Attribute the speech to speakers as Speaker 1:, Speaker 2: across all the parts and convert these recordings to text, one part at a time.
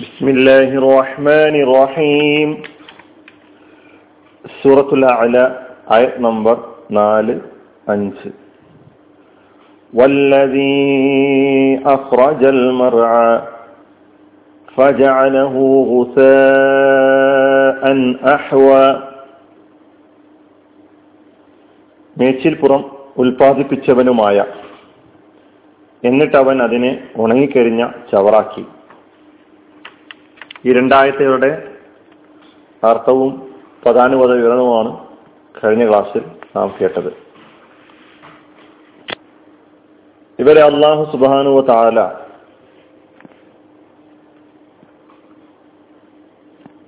Speaker 1: بسم الله الرحمن الرحيم سورة الأعلى آية نمبر 4 5 والذي أخرج المرعى فجعله غثاء أحوى മേച്ചിൽപ്പുറം ഉൽപ്പാദിപ്പിച്ചവനുമായ എന്നിട്ട് അവൻ അതിനെ ഉണങ്ങിക്കരിഞ്ഞ ചവറാക്കി ഈ രണ്ടായത്തയുടെ അർത്ഥവും പ്രധാനപത വിവരണവുമാണ് കഴിഞ്ഞ ക്ലാസ്സിൽ നാം കേട്ടത്. ഇവരെ അള്ളാഹു സുബാനുവ താല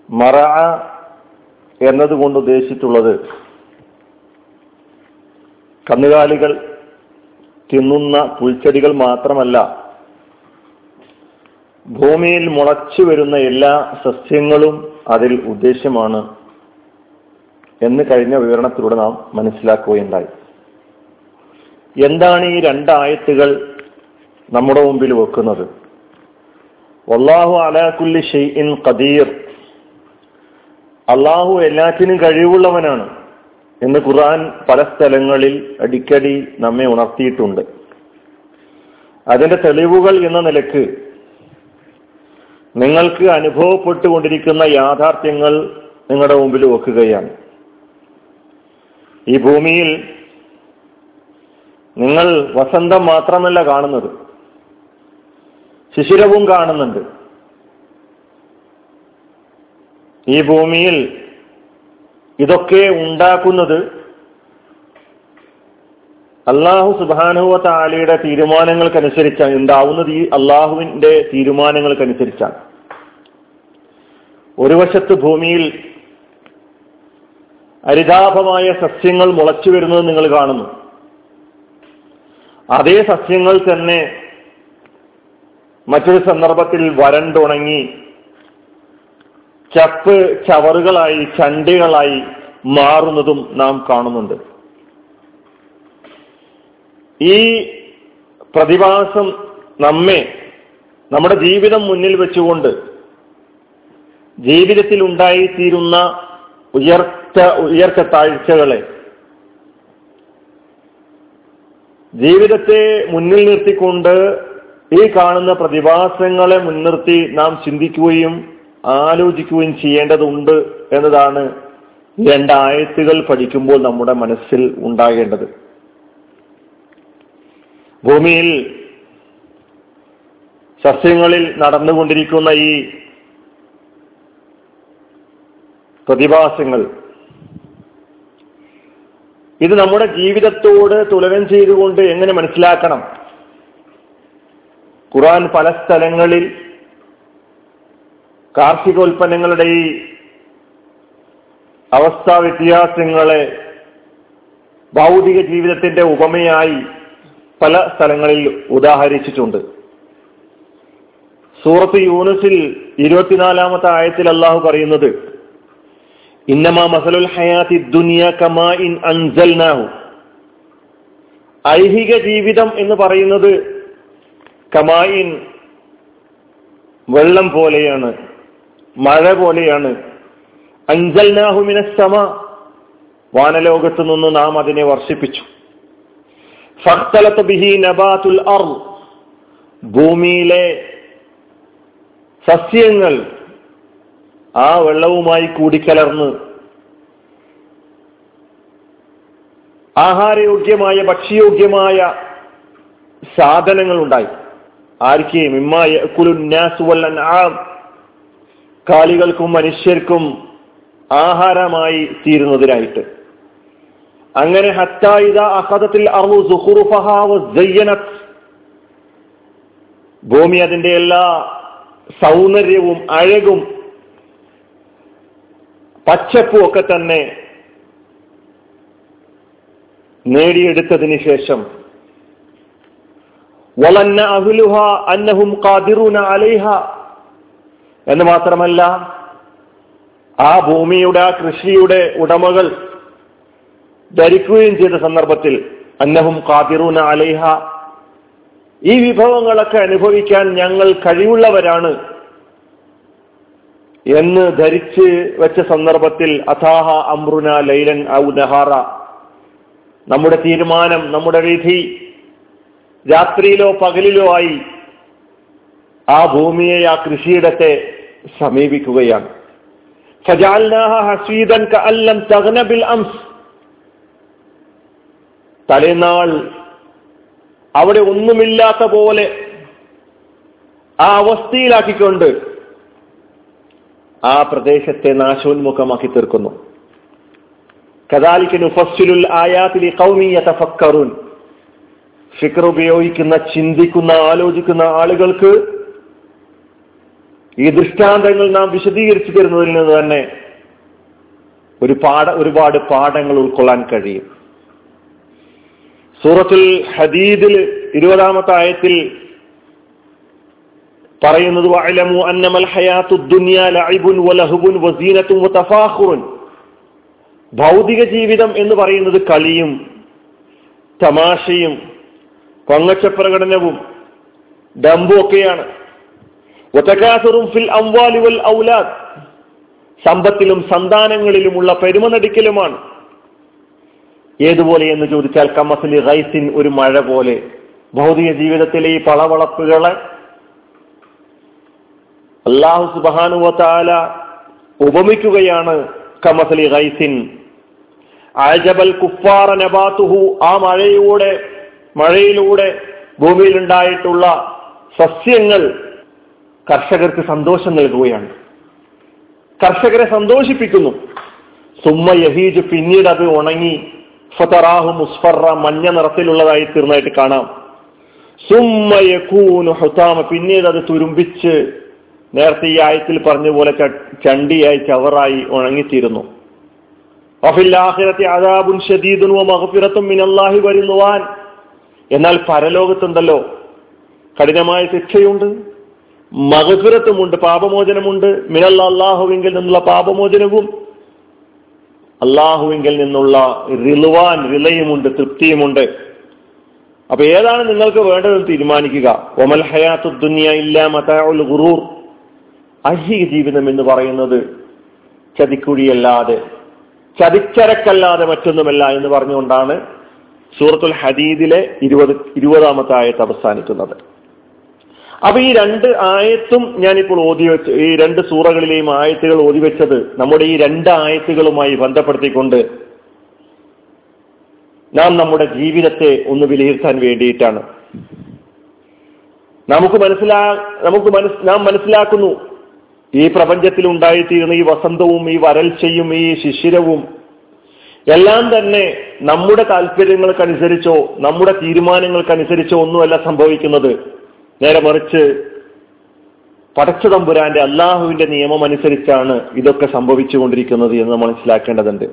Speaker 1: മറ എന്നതുകൊണ്ട് ഉദ്ദേശിച്ചിട്ടുള്ളത് കന്നുകാലികൾ തിന്നുന്ന പുൽച്ചെടികൾ മാത്രമല്ല ഭൂമിയിൽ മുളച്ചു വരുന്ന എല്ലാ സസ്യങ്ങളും അതിൽ ഉദ്ദേശ്യമാണ് എന്ന് കഴിഞ്ഞ വിവരണത്തിലൂടെ നാം മനസ്സിലാക്കുകയുണ്ടായി. എന്താണ് ഈ രണ്ടായത്തുകൾ നമ്മുടെ മുമ്പിൽ വെക്കുന്നത്? വല്ലാഹു അലാകുല്ലി ഷെയ്ഇൻ ഖദീർ. അള്ളാഹു എല്ലാറ്റിനും കഴിവുള്ളവനാണ് എന്ന് ഖുർആൻ പല സ്ഥലങ്ങളിൽ അടിക്കടി നമ്മെ ഉണർത്തിയിട്ടുണ്ട്. അതിന്റെ തെളിവുകൾ എന്ന നിലയ്ക്ക് നിങ്ങൾക്ക് അനുഭവപ്പെട്ടുകൊണ്ടിരിക്കുന്ന യാഥാർത്ഥ്യങ്ങൾ നിങ്ങളുടെ മുമ്പിൽ വെക്കുകയാണ്. ഈ ഭൂമിയിൽ നിങ്ങൾ വസന്തം മാത്രമല്ല കാണുന്നത്. ശിശിരവും കാണുന്നുണ്ട്. ഈ ഭൂമിയിൽ ഇതൊക്കെ ഉണ്ടാക്കുന്നത് അള്ളാഹു സുബാനുവ താലിയുടെ തീരുമാനങ്ങൾക്കനുസരിച്ചാണ് ഉണ്ടാവുന്നത് ഈ അള്ളാഹുവിന്റെ തീരുമാനങ്ങൾക്കനുസരിച്ചാണ്. ഒരു വശത്ത് ഭൂമിയിൽ ഹരിതാഭമായ സസ്യങ്ങൾ മുളച്ചു വരുന്നത് നിങ്ങൾ കാണുന്നു. അതേ സസ്യങ്ങൾ തന്നെ മറ്റൊരു സന്ദർഭത്തിൽ വരണ്ടുണങ്ങി ചപ്പ് ചവറുകളായി ചണ്ടികളായി മാറുന്നതും നാം കാണുന്നുണ്ട്. ഈ പ്രതിഭാസം നമ്മെ നമ്മുടെ ജീവിതം മുന്നിൽ വെച്ചുകൊണ്ട് ജീവിതത്തിൽ ഉണ്ടായിത്തീരുന്ന ഉയർച്ച ഉയർച്ച താഴ്ചകളെ ജീവിതത്തെ മുന്നിൽ നിർത്തിക്കൊണ്ട് ഈ കാണുന്ന പ്രതിഭാസങ്ങളെ മുൻനിർത്തി നാം ചിന്തിക്കുകയും ആലോചിക്കുകയും ചെയ്യേണ്ടതുണ്ട് എന്നതാണ് രണ്ടായത്തുകൾ പഠിക്കുമ്പോൾ നമ്മുടെ മനസ്സിൽ ഉണ്ടാകേണ്ടത്. ഭൂമിയിൽ സസ്യങ്ങളിൽ നടന്നുകൊണ്ടിരിക്കുന്ന ഈ പ്രതിഭാസങ്ങൾ ഇത് നമ്മുടെ ജീവിതത്തോട് തുലനം ചെയ്തുകൊണ്ട് എങ്ങനെ മനസ്സിലാക്കണം? ഖുറാൻ പല സ്ഥലങ്ങളിൽ കാർഷികോൽപ്പന്നങ്ങളുടെ ഈ അവസ്ഥാ വ്യത്യാസങ്ങളെ ഭൗതിക ജീവിതത്തിന്റെ ഉപമയായി പല സ്ഥലങ്ങളിൽ ഉദാഹരിച്ചിട്ടുണ്ട്. സൂറത്ത് യൂനുസിൽ ഇരുപത്തിനാലാമത്തെ ആയത്തിൽ അള്ളാഹു പറയുന്നത് ഇന്നമാ മസലുൽ ഹയാത്തി ദുനിയ കമാ ഇൻ അൻസൽനാഹു. ഐഹിക ജീവിതം എന്ന് പറയുന്നത് കമായിൻ വെള്ളം പോലെയാണ് മഴ പോലെയാണ്. അഞ്ചൽനാഹുമിനെ സമ വാനലോകത്ത് നിന്ന് നാം അതിനെ വർഷിപ്പിച്ചു. ബിഹി ഭൂമിയിലെ സസ്യങ്ങൾ ആ വെള്ളവുമായി കൂടിക്കലർന്ന് ആഹാരയോഗ്യമായ ഭക്ഷ്യയോഗ്യമായ സാധനങ്ങൾ ഉണ്ടായി ആർക്ക് കാലികൾക്കും മനുഷ്യർക്കും ആഹാരമായി തീരുന്നതിനായിട്ട്. അങ്ങനെ ഭൂമി അതിന്റെ എല്ലാ സൗന്ദര്യവും അഴകും പച്ചപ്പും ഒക്കെ തന്നെ നേടിയെടുത്തതിന് ശേഷം വളന്ന അഹുലുഹ അന്നഹും കാതിറൂന അലൈഹ. എന്ന് മാത്രമല്ല ആ ഭൂമിയുടെ ആ കൃഷിയുടെ ഉടമകൾ ധരിക്കുകയും ചെയ്ത സന്ദർഭത്തിൽ അന്നഹും കാതിറൂന അലൈഹ. ഈ വിഭവങ്ങളൊക്കെ അനുഭവിക്കാൻ ഞങ്ങൾ കഴിവുള്ളവരാണ്. എന്ന് ധരിച്ച് വെച്ച സന്ദർഭത്തിൽ അഥാഹ അമ്രുന ലൈലൻ ഔ നഹാറ. നമ്മുടെ തീരുമാനം നമ്മുടെ വിധി രാത്രിയിലോ പകലിലോ ആയി ആ ഭൂമിയെ ആ കൃഷിയിടത്തെ സമീപിക്കുകയാണ്. തലേനാൾ അവിടെ ഒന്നുമില്ലാത്ത പോലെ ആ അവസ്ഥയിലാക്കിക്കൊണ്ട് ആ പ്രദേശത്തെ നാശോന്മുഖമാക്കി തീർക്കുന്നു. കദാലിക്ക് നുഫസ്സുലുൽ ആയാത്തിലെ കൗമിയ തഫക്കറുൻ ഫിക്ർ ഉപയോഗിക്കുന്ന ചിന്തിക്കുന്ന ആലോചിക്കുന്ന ആളുകൾക്ക് ഈ ദൃഷ്ടാന്തങ്ങൾ നാം വിശദീകരിച്ചു തരുന്നതിൽ നിന്ന് തന്നെ ഒരു പാഠ ഒരുപാട് പാഠങ്ങൾ ഉൾക്കൊള്ളാൻ കഴിയും. സൂറത്തുൽ ഹദീദിൽ ഇരുപതാമത്തെ ആയത്തിൽ പറയുന്നത് വഅലമു ഭൗതിക ജീവിതം എന്ന് പറയുന്നത് കളിയും തമാശയും പങ്കച്ച പ്രകടനവും ഡമ്പും ഒക്കെയാണ് ഫിൽ അംവാലി വൽ ഔലാദ് സമ്പത്തിലും സന്താനങ്ങളിലുമുള്ള പെരുമ നടിക്കലുമാണ്. ഏതുപോലെ എന്ന് ചോദിച്ചാൽ കമ്മസിലി റൈസിൻ ഒരു മഴ പോലെ. ഭൗതിക ജീവിതത്തിലെ ഈ പളവളപ്പുകളെ അള്ളാഹു സുബാനുവല ഉപമിക്കുകയാണ് കമസലി റൈസിൻ അജബൽ കുഫാറ നബാത്തുഹു ആ മഴയിലൂടെ മഴയിലൂടെ ഭൂമിയിലുണ്ടായിട്ടുള്ള സസ്യങ്ങൾ കർഷകർക്ക് സന്തോഷം നൽകുകയാണ്. കർഷകരെ സന്തോഷിപ്പിക്കുന്നു. സുമ്മ യഹീജ് പിന്നീട് അത് ഉണങ്ങി ഫതറാഹു മുസ്ഫറ മഞ്ഞ നിറത്തിലുള്ളതായി തീർന്നതായിട്ട് കാണാം. സുമ്മയക്കൂനു ഹുതാമ പിന്നീട് അത് തുരുമ്പിച്ച് നേരത്തെ ഈ ആയത്തിൽ പറഞ്ഞ പോലെ ചണ്ടിയായി ചവറായി ഉണങ്ങിത്തീരുന്നു. അതാബുൻ ഷദീദുൻ മിനല്ലാഹി വരുന്നുവാൻ എന്നാൽ പരലോകത്തുണ്ടല്ലോ. കഠിനമായ ശിക്ഷയുണ്ട് മഹഫിറത്തുമുണ്ട് പാപമോചനമുണ്ട്. മിനല്ല അള്ളാഹുവിങ്കിൽ നിന്നുള്ള പാപമോചനവും അള്ളാഹുവിങ്കിൽ നിന്നുള്ള റിലുവാൻ വിലയുമുണ്ട് തൃപ്തിയുമുണ്ട്. അപ്പൊ ഏതാണ് നിങ്ങൾക്ക് വേണ്ടതെന്ന് തീരുമാനിക്കുക? ഒമൽ ഹയാത്തു ദുനിയ ഇല്ല മതാഉൽ ഗുറൂർ. ഐഹിക ജീവിതം എന്ന് പറയുന്നത് ചതിക്കുഴിയല്ലാതെ ചതിച്ചരക്കല്ലാതെ മറ്റൊന്നുമല്ല എന്ന് പറഞ്ഞുകൊണ്ടാണ് സൂറത്തുൽ ഹദീദിലെ ഇരുപത് ഇരുപതാമത്തെ ആയത്ത് അവസാനിക്കുന്നത്. അപ്പൊ ഈ രണ്ട് ആയത്തും ഞാനിപ്പോൾ ഓതി വെച്ച് ഈ രണ്ട് സൂറകളിലെയും ആയത്തുകൾ ഓതി വെച്ചത് നമ്മുടെ ഈ രണ്ട് ആയത്തുകളുമായി ബന്ധപ്പെടുത്തിക്കൊണ്ട് നാം നമ്മുടെ ജീവിതത്തെ ഒന്ന് വിലയിരുത്താൻ വേണ്ടിയിട്ടാണ്. നമുക്ക് മനസ്സിലാ നമുക്ക് മനസ് നാം മനസ്സിലാക്കുന്നു. ഈ പ്രപഞ്ചത്തിൽ ഉണ്ടായിത്തീരുന്ന ഈ വസന്തവും ഈ വരൾച്ചയും ഈ ശിശിരവും എല്ലാം തന്നെ നമ്മുടെ താല്പര്യങ്ങൾക്കനുസരിച്ചോ നമ്മുടെ തീരുമാനങ്ങൾക്കനുസരിച്ചോ ഒന്നുമല്ല സംഭവിക്കുന്നത്. നേരെ മറിച്ച് പടച്ചതമ്പുരാന്റെ അള്ളാഹുവിന്റെ നിയമം അനുസരിച്ചാണ് ഇതൊക്കെ സംഭവിച്ചുകൊണ്ടിരിക്കുന്നത് എന്ന് നമ്മൾ മനസ്സിലാക്കേണ്ടതുണ്ട്.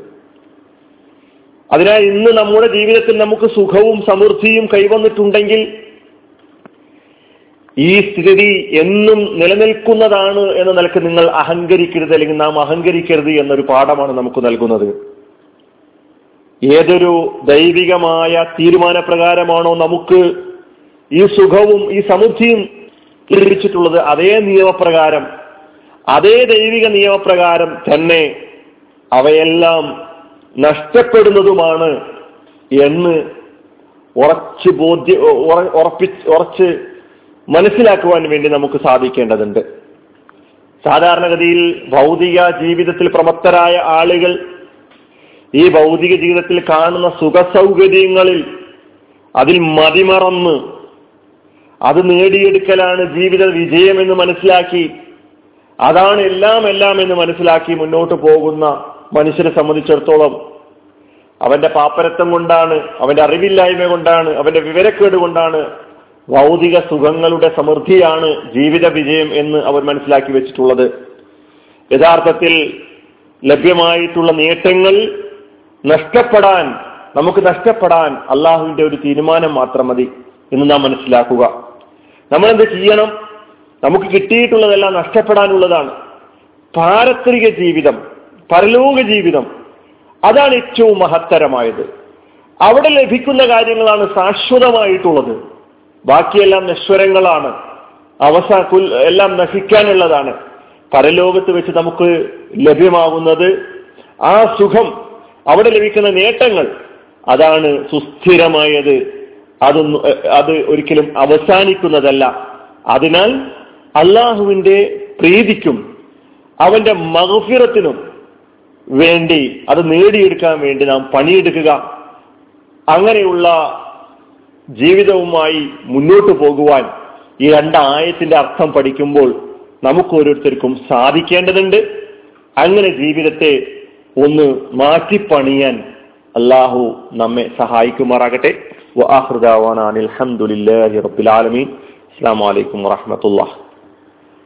Speaker 1: അതിനാൽ ഇന്ന് നമ്മുടെ ജീവിതത്തിൽ നമുക്ക് സുഖവും സമൃദ്ധിയും കൈവന്നിട്ടുണ്ടെങ്കിൽ ഈ സ്ഥിതി എന്നും നിലനിൽക്കുന്നതാണ് എന്ന നിലയ്ക്ക് നിങ്ങൾ അഹങ്കരിക്കരുത് അല്ലെങ്കിൽ നാം അഹങ്കരിക്കരുത് എന്നൊരു പാഠമാണ് നമുക്ക് നൽകുന്നത്. ഏതൊരു ദൈവികമായ തീരുമാനപ്രകാരമാണോ നമുക്ക് ഈ സുഖവും ഈ സമൃദ്ധിയും ലഭിച്ചിട്ടുള്ളത് അതേ നിയമപ്രകാരം അതേ ദൈവിക നിയമപ്രകാരം തന്നെ അവയെല്ലാം നഷ്ടപ്പെടുന്നതുമാണ് എന്ന് ഉറച്ച് ബോധ്യ ഉറപ്പി ഉറച്ച് മനസ്സിലാക്കുവാൻ വേണ്ടി നമുക്ക് സാധിക്കേണ്ടതുണ്ട്. സാധാരണഗതിയിൽ ഭൗതിക ജീവിതത്തിൽ പ്രമത്തരായ ആളുകൾ ഈ ഭൗതിക ജീവിതത്തിൽ കാണുന്ന സുഖസൗകര്യങ്ങളിൽ അതിൽ മതിമറന്ന് അത് നേടിയെടുക്കലാണ് ജീവിത വിജയം എന്ന് മനസ്സിലാക്കി. അതാണ് എല്ലാം എല്ലാം എന്ന് മനസ്സിലാക്കി മുന്നോട്ട് പോകുന്ന മനുഷ്യരെ സംബന്ധിച്ചിടത്തോളം. അവന്റെ പാപ്പരത്വം കൊണ്ടാണ് അവന്റെ അറിവില്ലായ്മ കൊണ്ടാണ് അവന്റെ വിവരക്കേട് കൊണ്ടാണ് ഭൗതിക സുഖങ്ങളുടെ സമൃദ്ധിയാണ് ജീവിത വിജയം എന്ന് അവർ മനസ്സിലാക്കി വെച്ചിട്ടുള്ളത്. യഥാർത്ഥത്തിൽ ലഭ്യമായിട്ടുള്ള നേട്ടങ്ങൾ നഷ്ടപ്പെടാൻ നമുക്ക് നഷ്ടപ്പെടാൻ അള്ളാഹുവിന്റെ ഒരു തീരുമാനം മാത്രം മതി എന്ന് നാം മനസ്സിലാക്കുക. നമ്മൾ എന്ത് ചെയ്യണം? നമുക്ക് കിട്ടിയിട്ടുള്ളതെല്ലാം നഷ്ടപ്പെടാനുള്ളതാണ്. പാരത്രിക ജീവിതം പരലോക ജീവിതം. അതാണ് ഏറ്റവും മഹത്തരമായത്. അവിടെ ലഭിക്കുന്ന കാര്യങ്ങളാണ് ശാശ്വതമായിട്ടുള്ളത്. ബാക്കിയെല്ലാം നശ്വരങ്ങളാണ്. അവസാ എല്ലാം നശിക്കാനുള്ളതാണ്. പരലോകത്ത് വെച്ച് നമുക്ക് ലഭ്യമാകുന്നത് ആ സുഖം അവിടെ ലഭിക്കുന്ന നേട്ടങ്ങൾ അതാണ് സുസ്ഥിരമായത്. അതൊന്നും അത് ഒരിക്കലും അവസാനിക്കുന്നതല്ല. അതിനാൽ അള്ളാഹുവിന്റെ പ്രീതിക്കും അവന്റെ മഹഫിറത്തിനും വേണ്ടി അത് നേടിയെടുക്കാൻ വേണ്ടി നാം പണിയെടുക്കുക. അങ്ങനെയുള്ള ജീവിതവുമായി മുന്നോട്ടു പോകുവാൻ ഈ രണ്ടായത്തിന്റെ അർത്ഥം പഠിക്കുമ്പോൾ നമുക്ക് ഓരോരുത്തർക്കും സാധിക്കേണ്ടതുണ്ട്. അങ്ങനെ ജീവിതത്തെ ഒന്ന് മാറ്റിപ്പണിയാൻ അള്ളാഹു നമ്മെ സഹായിക്കുമാറാകട്ടെ. وآخر دعوانا عن الحمد لله رب العالمين. السلام عليكم ورحمة الله.